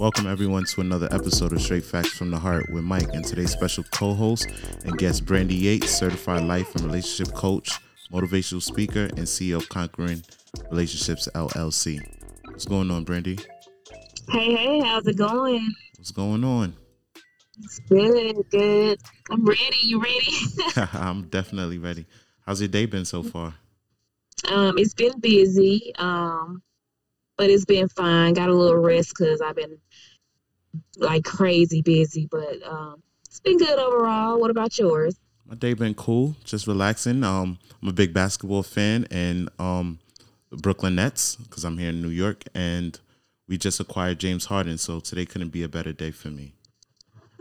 Welcome everyone to another episode of Straight Facts from the Heart with Mike and today's special co-host and guest Brandy Yates, certified life and relationship coach, motivational speaker, and CEO of Conquering Relationships LLC. What's going on, Brandy? Hey, hey, how's it going? What's going on? It's good, good. I'm ready. You ready? I'm definitely ready. How's your day been so far? um, it's been busy, um, but it's been fine. Got a little rest because I've been like crazy busy, but um, it's been good overall. What about yours? My day been cool, just relaxing. Um, I'm a big basketball fan and um, Brooklyn Nets because I'm here in New York, and we just acquired James Harden, so today couldn't be a better day for me.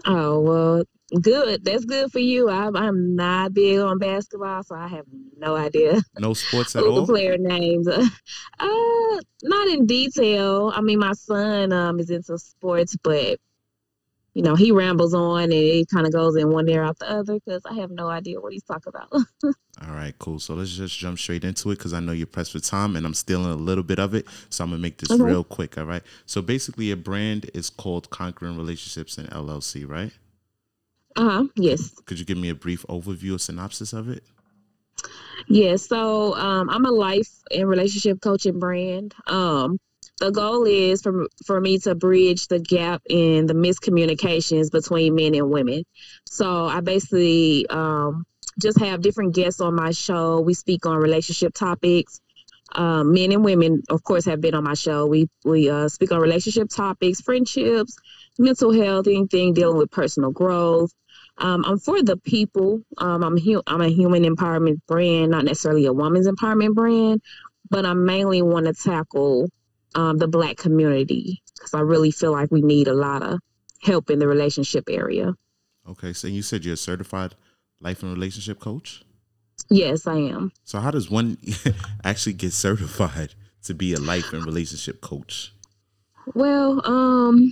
Oh well, good. That's good for you. I'm, I'm not big on basketball, so I have no idea No sports at all. player names. Uh, not in detail. I mean, my son um is into sports, but you know he rambles on and it kind of goes in one ear out the other because I have no idea what he's talking about. All right, cool. So let's just jump straight into it because I know you're pressed for time and I'm stealing a little bit of it. So I'm gonna make this Okay. real quick. All right. So basically, your brand is called Conquering Relationships and LLC, right? Uh huh. Yes. Could you give me a brief overview or synopsis of it? Yes. So um, I'm a life and relationship coaching brand. Um, the goal is for for me to bridge the gap in the miscommunications between men and women. So I basically um, just have different guests on my show. We speak on relationship topics. Um, men and women, of course, have been on my show. We we uh, speak on relationship topics, friendships, mental health, anything dealing with personal growth. Um, I'm for the people. Um, I'm hu- I'm a human empowerment brand, not necessarily a woman's empowerment brand, but I mainly want to tackle um, the Black community because I really feel like we need a lot of help in the relationship area. Okay. So you said you're a certified life and relationship coach. Yes, I am. So how does one actually get certified to be a life and relationship coach? Well, um,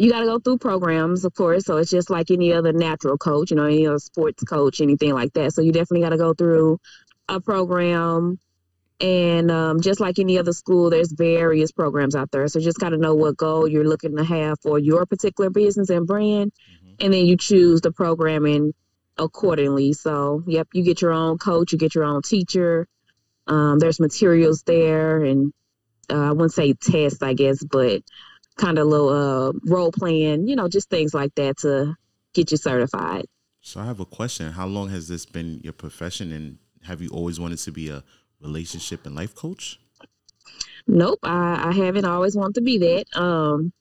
you got to go through programs, of course. So it's just like any other natural coach, you know, any other sports coach, anything like that. So you definitely got to go through a program. And um, just like any other school, there's various programs out there. So just got to know what goal you're looking to have for your particular business and brand. And then you choose the programming accordingly. So, yep, you get your own coach, you get your own teacher. Um, there's materials there, and uh, I wouldn't say tests, I guess, but kind of little uh, role playing, you know, just things like that to get you certified. So I have a question. How long has this been your profession and have you always wanted to be a relationship and life coach? Nope, I, I haven't always wanted to be that. Um,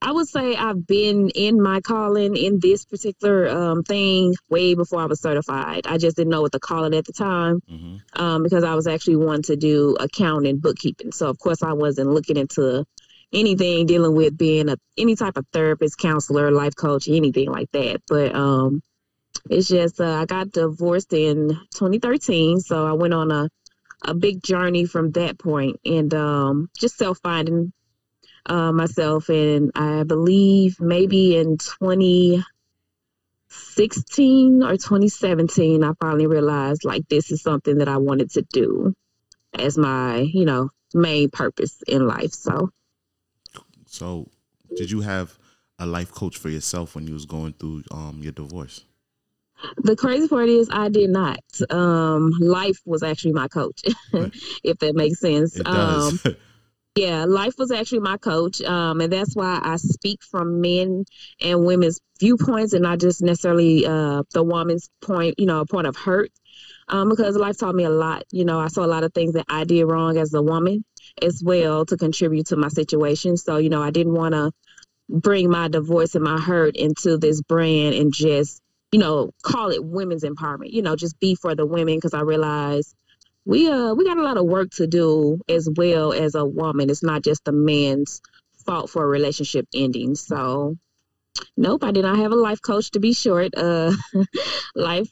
I would say I've been in my calling in this particular um, thing way before I was certified. I just didn't know what to call it at the time hmm um, because I was actually wanting to do accounting, bookkeeping. So of course I wasn't looking into anything dealing with being a any type of therapist, counselor, life coach, anything like that. But um, it's just uh, I got divorced in 2013, so I went on a a big journey from that point and um, just self finding uh, myself. And I believe maybe in 2016 or 2017, I finally realized like this is something that I wanted to do as my, you know, main purpose in life. So So did you have a life coach for yourself when you was going through um your divorce? the crazy part is I did not. Um, life was actually my coach, Right. if that makes sense. It Um. Yeah, life was actually my coach. Um, and that's why I speak from men and women's viewpoints and not just necessarily uh, the woman's point, you know, a point of hurt. Um, because life taught me a lot. You know, I saw a lot of things that I did wrong as a woman as well to contribute to my situation. So, you know, I didn't want to bring my divorce and my hurt into this brand and just, you know, call it women's empowerment, you know, just be for the women because I realized we uh we got a lot of work to do as well as a woman. It's not just the man's fault for a relationship ending. So nope, I did not have a life coach to be short. Uh life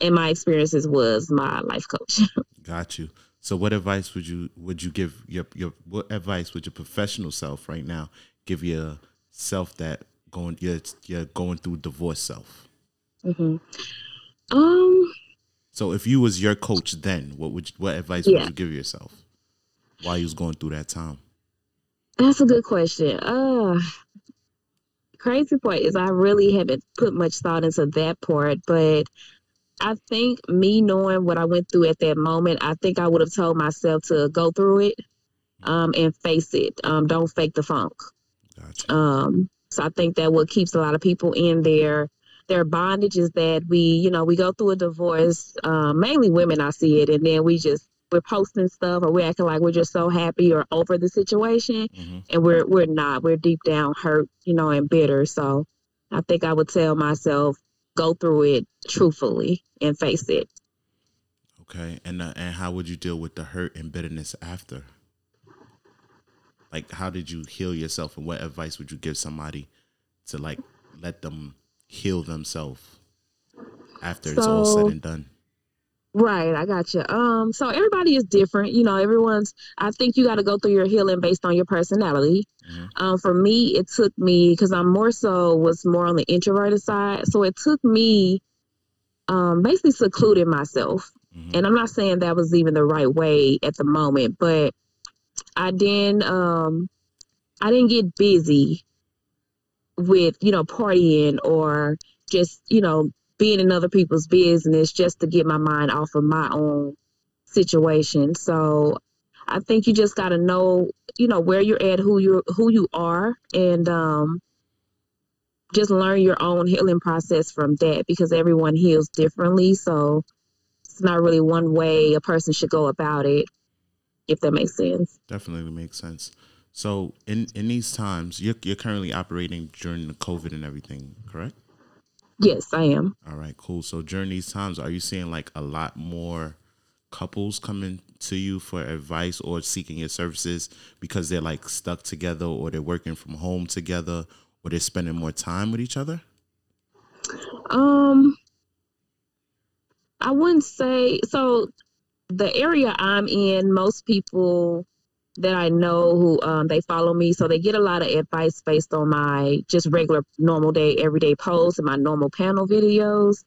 and my experiences was my life coach. Got you. So what advice would you would you give your your what advice would your professional self right now give your self that going you're, you're going through divorce self? hmm Um So if you was your coach then, what would you, what advice Yeah. would you give yourself while you was going through that time? That's a good question. Uh crazy part is I really haven't put much thought into that part, but I think me knowing what I went through at that moment, I think I would have told myself to go through it um, and face it. Um, don't fake the funk. Gotcha. Um, so I think that what keeps a lot of people in their their bondage is that we, you know, we go through a divorce. Um, mainly women, I see it, and then we just we're posting stuff or we're acting like we're just so happy or over the situation, mm-hmm. and we're we're not. We're deep down hurt, you know, and bitter. So I think I would tell myself go through it truthfully and face it. Okay, and uh, and how would you deal with the hurt and bitterness after? Like, how did you heal yourself, and what advice would you give somebody to like let them heal themselves after so, it's all said and done? Right, I got you. Um, so everybody is different. You know, everyone's. I think you got to go through your healing based on your personality. Mm-hmm. Um, for me, it took me because I'm more so was more on the introverted side. So it took me, um, basically secluded myself. Mm-hmm. And I'm not saying that was even the right way at the moment, but I didn't. Um, I didn't get busy with you know partying or just you know being in other people's business just to get my mind off of my own situation. So I think you just got to know, you know, where you're at, who you who you are, and um, just learn your own healing process from that because everyone heals differently. So it's not really one way a person should go about it, if that makes sense. Definitely makes sense. So in in these times, you're you're currently operating during the COVID and everything, correct? Yes, I am. All right, cool. So during these times, are you seeing like a lot more couples coming to you for advice or seeking your services because they're like stuck together or they're working from home together or they're spending more time with each other? Um I wouldn't say so the area I'm in, most people that I know who um, they follow me, so they get a lot of advice based on my just regular, normal day, everyday posts and my normal panel videos.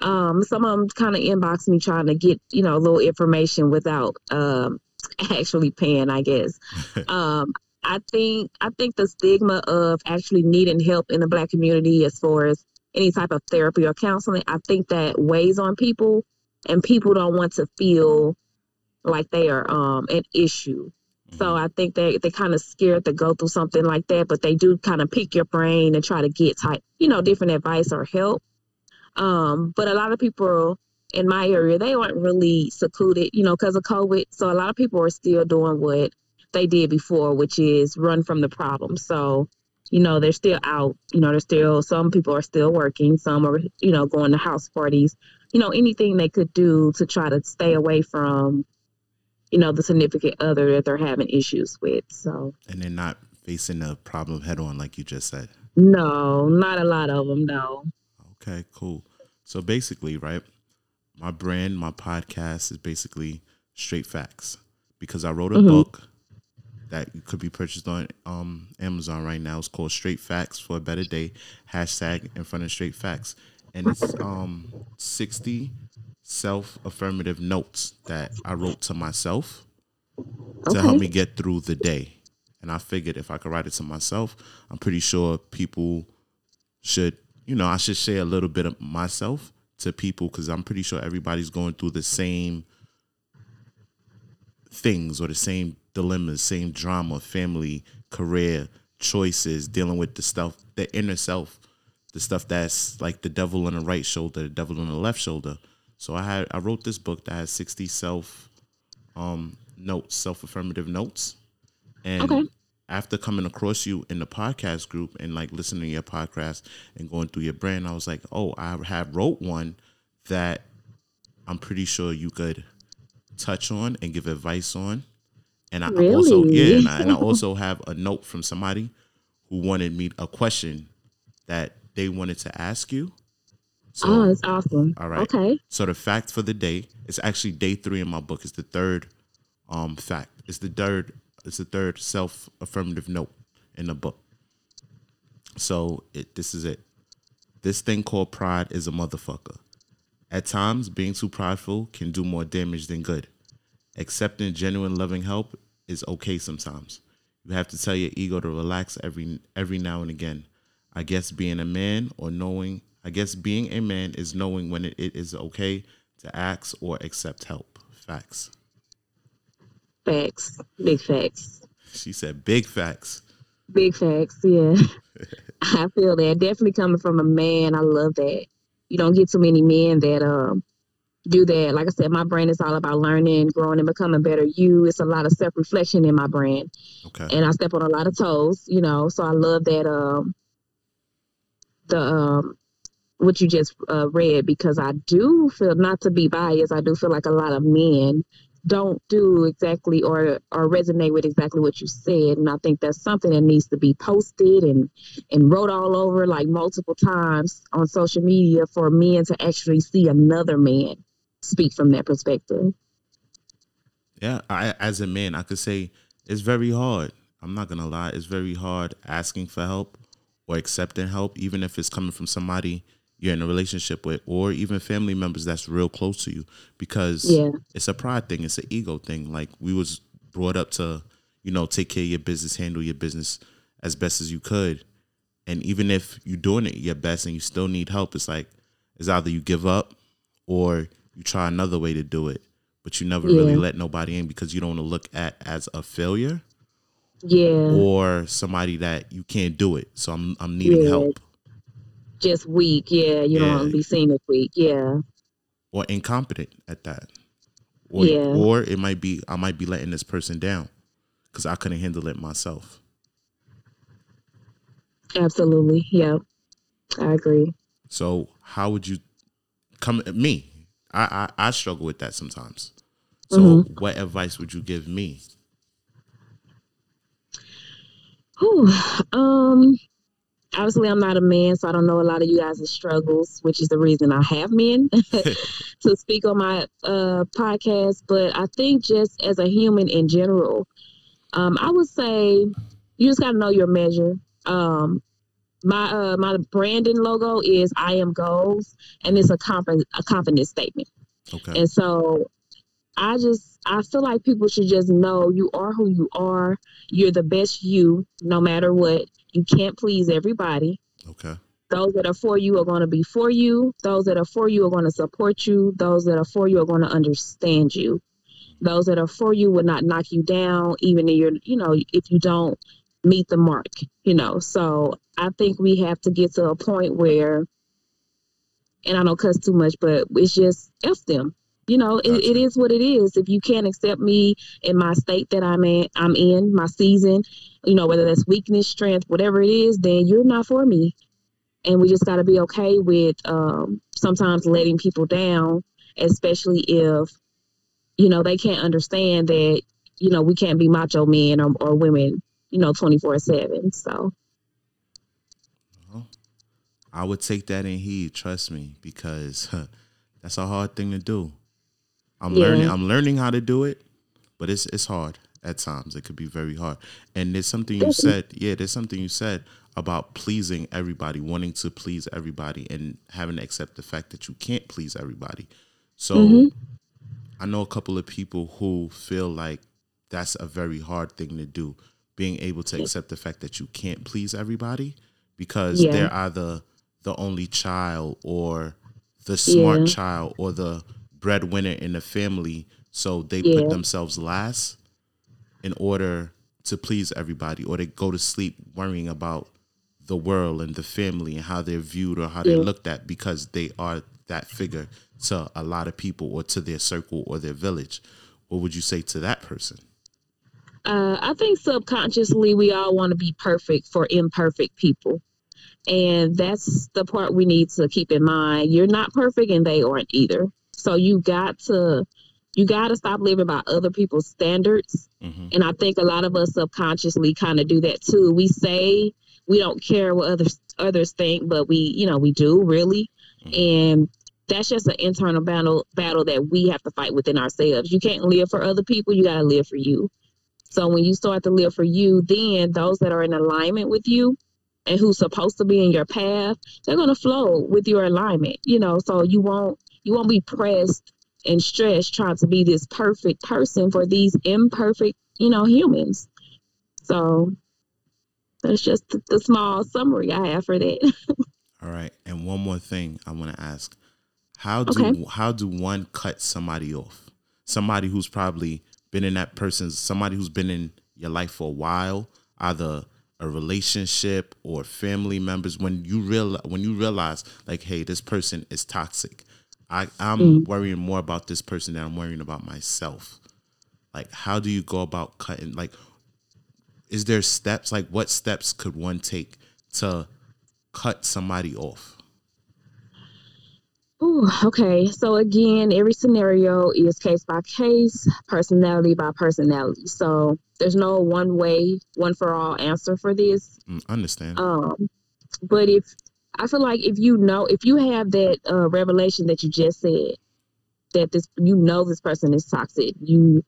Um, some of them kind of inbox me trying to get you know a little information without um, actually paying, I guess. um, I think I think the stigma of actually needing help in the Black community as far as any type of therapy or counseling, I think that weighs on people, and people don't want to feel like they are um, an issue so mm-hmm. I think they they kind of scared to go through something like that, but they do kind of pick your brain and try to get type, you know, different advice or help. Um, but a lot of people in my area, they weren't really secluded, you know, because of COVID. So a lot of people are still doing what they did before, which is run from the problem. So, you know, they're still out, you know, they're still, some people are still working, some are, you know, going to house parties, you know, anything they could do to try to stay away from you know, the significant other that they're having issues with. So, and they're not facing the problem head on, like you just said. No, not a lot of them. No. Okay, cool. So basically, right, my brand, my podcast is basically straight facts because I wrote a mm-hmm. book that could be purchased on um, Amazon right now. It's called Straight Facts for a Better Day. Hashtag in front of Straight Facts, and it's um sixty self affirmative notes that I wrote to myself okay. to help me get through the day. And I figured if I could write it to myself, I'm pretty sure people should, you know, I should share a little bit of myself to people because I'm pretty sure everybody's going through the same things or the same dilemmas, same drama, family, career, choices, dealing with the stuff, the inner self, the stuff that's like the devil on the right shoulder, the devil on the left shoulder. So I had I wrote this book that has 60 self um notes, self affirmative notes. And okay. after coming across you in the podcast group and like listening to your podcast and going through your brand, I was like, oh, I have wrote one that I'm pretty sure you could touch on and give advice on. And I really? also yeah, and I, and I also have a note from somebody who wanted me a question that they wanted to ask you so, oh, that's awesome. All right. Okay. So the fact for the day is actually day three in my book. It's the third um fact. It's the third. It's the third self affirmative note in the book. So it this is it. This thing called pride is a motherfucker. At times, being too prideful can do more damage than good. Accepting genuine loving help is okay sometimes. You have to tell your ego to relax every every now and again. I guess being a man or knowing I guess being a man is knowing when it, it is okay to ask or accept help. Facts. Facts. Big facts. She said big facts. Big facts, yeah. I feel that. Definitely coming from a man, I love that. You don't get too many men that um do that. Like I said, my brand is all about learning, growing, and becoming better you. It's a lot of self reflection in my brand. Okay. And I step on a lot of toes, you know. So I love that um the um what you just uh, read because I do feel not to be biased. I do feel like a lot of men don't do exactly or or resonate with exactly what you said and i think that's something that needs to be posted and and wrote all over like multiple times on social media for men to actually see another man speak from that perspective yeah I, as a man i could say it's very hard i'm not gonna lie it's very hard asking for help or accepting help even if it's coming from somebody you're in a relationship with or even family members that's real close to you because yeah. it's a pride thing it's an ego thing like we was brought up to you know take care of your business handle your business as best as you could and even if you're doing it your best and you still need help it's like it's either you give up or you try another way to do it but you never Yeah. really let nobody in because you don't want to look at as a failure yeah or somebody that you can't do it so i'm, I'm needing Yeah. help just weak yeah you don't want to be seen as weak yeah or incompetent at that. Or, Yeah. or it might be I might be letting this person down because I couldn't handle it myself. absolutely yeah i agree So how would you come at me? I I, I struggle with that sometimes. So Mm-hmm. what advice would you give me? Whew. Um, obviously, I'm not a man, so I don't know a lot of you guys' struggles, which is the reason I have men to speak on my uh, podcast. But I think just as a human in general, um, I would say you just got to know your measure. Um, my uh, my branding logo is I am goals, and it's a confidence a confidence statement. Okay. And so I just I feel like people should just know you are who you are. You're the best you, no matter what. You can't please everybody. Okay. Those that are for you are going to be for you. Those that are for you are going to support you. Those that are for you are going to understand you. Those that are for you will not knock you down, even if you're, you know, if you don't meet the mark, you know. So I think we have to get to a point where, and I don't cuss too much, but it's just F them. You know, it, it Gotcha. is what it is. If you can't accept me in my state that I'm in, I'm in my season, you know, whether that's weakness, strength, whatever it is, then you're not for me. And we just got to be okay with um, sometimes letting people down, especially if, you know, they can't understand that, you know, we can't be macho men or, or women, you know, 24 7. So, I would take that in heed, trust me, because that's a hard thing to do. I'm Yeah. learning I'm learning how to do it, but it's it's hard at times. It could be very hard. And there's something you said, yeah, there's something you said about pleasing everybody, wanting to please everybody and having to accept the fact that you can't please everybody. So mm-hmm. I know a couple of people who feel like that's a very hard thing to do, being able to accept the fact that you can't please everybody because Yeah. they're either the only child or the smart Yeah. child or the breadwinner in the family. So they Yeah. put themselves last in order to please everybody, or they go to sleep worrying about the world and the family and how they're viewed or how they're Yeah. looked at because they are that figure to a lot of people or to their circle or their village. What would you say to that person? Uh, I think subconsciously we all want to be perfect for imperfect people. And that's the part we need to keep in mind. You're not perfect and they aren't either. So you got to you got to stop living by other people's standards. Mhm. And I think a lot of us subconsciously kind of do that too. We say we don't care what others others think, but we, you know, we do really. And that's just an internal battle battle that we have to fight within ourselves. You can't live for other people, you got to live for you. So when you start to live for you, then those that are in alignment with you and who's supposed to be in your path, they're gonna flow with your alignment. You know, so you won't you won't be pressed and stressed trying to be this perfect person for these imperfect, you know, humans. So that's just the, the small summary I have for that. All right. And one more thing I want to ask. How do okay. how do one cut somebody off? Somebody who's probably been in that person's somebody who's been in your life for a while, either a relationship or family members when you real when you realize like hey this person is toxic i i'm mm. worrying more about this person than i'm worrying about myself like how do you go about cutting like is there steps like what steps could one take to cut somebody off Ooh, okay. So again, every scenario is case by case, personality by personality. So there's no one way, one for all answer for this. Mm, understand. Um, but if I feel like if you know, if you have that uh, revelation that you just said, that this you know this person is toxic, you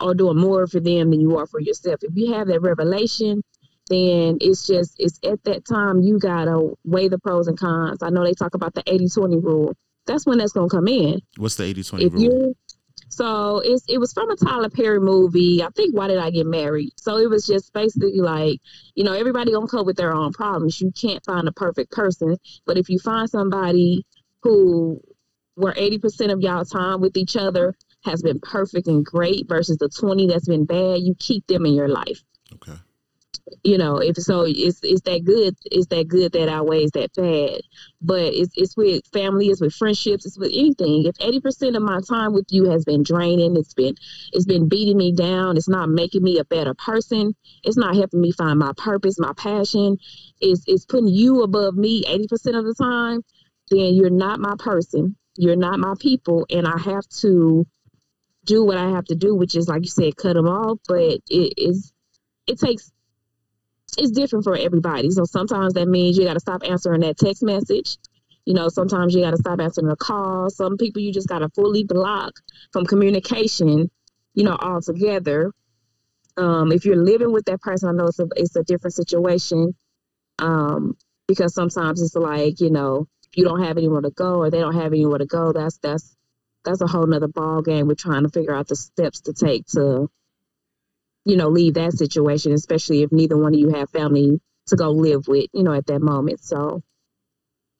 are doing more for them than you are for yourself. If you have that revelation, then it's just it's at that time you gotta weigh the pros and cons. I know they talk about the 80-20 rule. That's when that's gonna come in. What's the 80-20 rule? So it's it was from a Tyler Perry movie. I think Why Did I Get Married? So it was just basically like, you know, everybody gonna cope with their own problems. You can't find a perfect person. But if you find somebody who where 80% of y'all time with each other has been perfect and great versus the 20 that's been bad, you keep them in your life. Okay you know if so it's it's that good it's that good that outweighs that bad but it's it's with family it's with friendships it's with anything. If 80% of my time with you has been draining it's been it's been beating me down it's not making me a better person it's not helping me find my purpose my passion is it's putting you above me 80% of the time then you're not my person you're not my people and i have to do what i have to do which is like you said cut them off but it is it takes it's different for everybody. So sometimes that means you got to stop answering that text message. You know, sometimes you got to stop answering a call. Some people you just got to fully block from communication, you know, altogether. Um, if you're living with that person, I know it's a, it's a different situation um, because sometimes it's like, you know, you don't have anywhere to go or they don't have anywhere to go. That's, that's, that's a whole nother ball game. We're trying to figure out the steps to take to you know, leave that situation, especially if neither one of you have family to go live with, you know, at that moment. So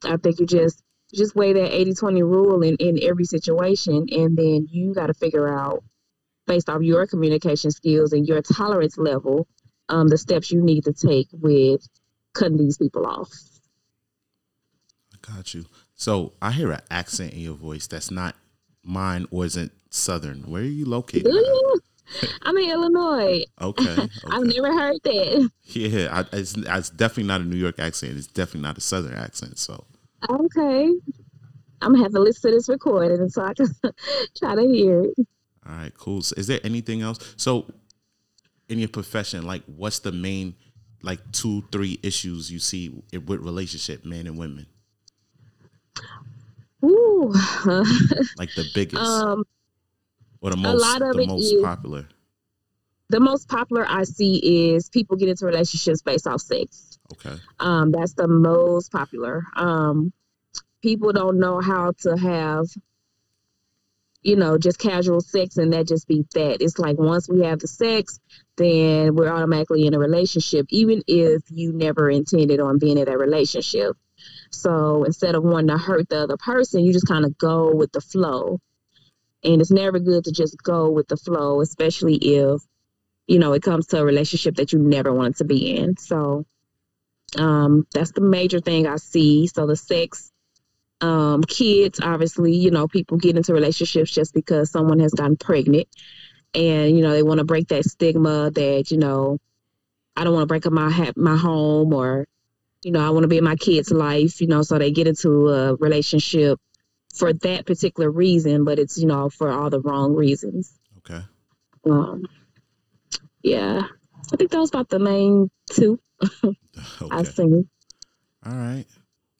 I think you just just weigh that 80-20 rule in, in every situation and then you got to figure out based off your communication skills and your tolerance level um, the steps you need to take with cutting these people off. I got you. So i hear an accent in your voice that's not mine or isn't southern. Where are you located I'm in Illinois. Okay, okay. I've never heard that. Yeah, I, it's, it's definitely not a New York accent. It's definitely not a Southern accent. So. Okay. I'm gonna have to listen to this recording so I can try to hear it. All right, cool. So is there anything else? So, in your profession, like, what's the main, like, two, three issues you see with relationship, men and women? Ooh. like the biggest. Um, or the most, a lot of the it most is, popular? The most popular I see is people get into relationships based off sex. Okay. Um, that's the most popular. Um, people don't know how to have, you know, just casual sex and that just be that. It's like once we have the sex, then we're automatically in a relationship, even if you never intended on being in that relationship. So instead of wanting to hurt the other person, you just kind of go with the flow and it's never good to just go with the flow especially if you know it comes to a relationship that you never wanted to be in. So um that's the major thing i see. So the sex um kids obviously you know people get into relationships just because someone has gotten pregnant and you know they want to break that stigma that you know i don't want to break up my my home or you know i want to be in my kid's life you know so they get into a relationship for that particular reason, but it's you know for all the wrong reasons. Okay. Um. Yeah, I think that was about the main two okay. I've seen. All right.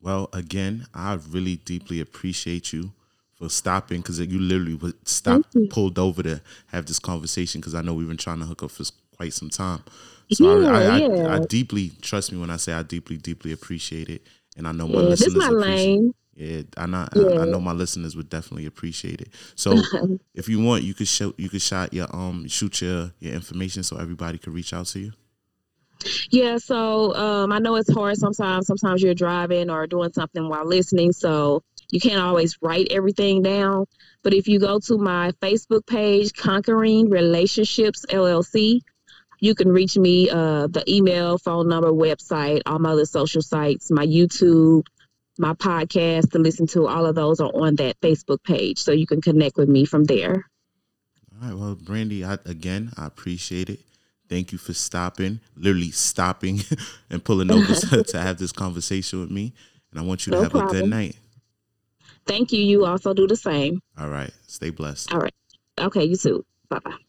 Well, again, I really deeply appreciate you for stopping because you literally would stop pulled over to have this conversation because I know we've been trying to hook up for quite some time. So yeah, I, I, yeah. I, I, deeply trust me when I say I deeply, deeply appreciate it, and I know my yeah, listeners. This my lane. Yeah, I know. Yeah. I, I, know my listeners would definitely appreciate it. So, if you want, you could show you could shot your um shoot your your information so everybody could reach out to you. Yeah, so um, I know it's hard sometimes. Sometimes you're driving or doing something while listening, so you can't always write everything down. But if you go to my Facebook page, Conquering Relationships LLC, you can reach me. Uh, the email, phone number, website, all my other social sites, my YouTube, my podcast to listen to. All of those are on that Facebook page, so you can connect with me from there. All right. Well, Brandy, I, again, I appreciate it. Thank you for stopping, literally stopping and pulling over to have this conversation with me. And I want you to no have problem. a good night. Thank you. You also do the same. All right. Stay blessed. All right. Okay. You too. Bye bye.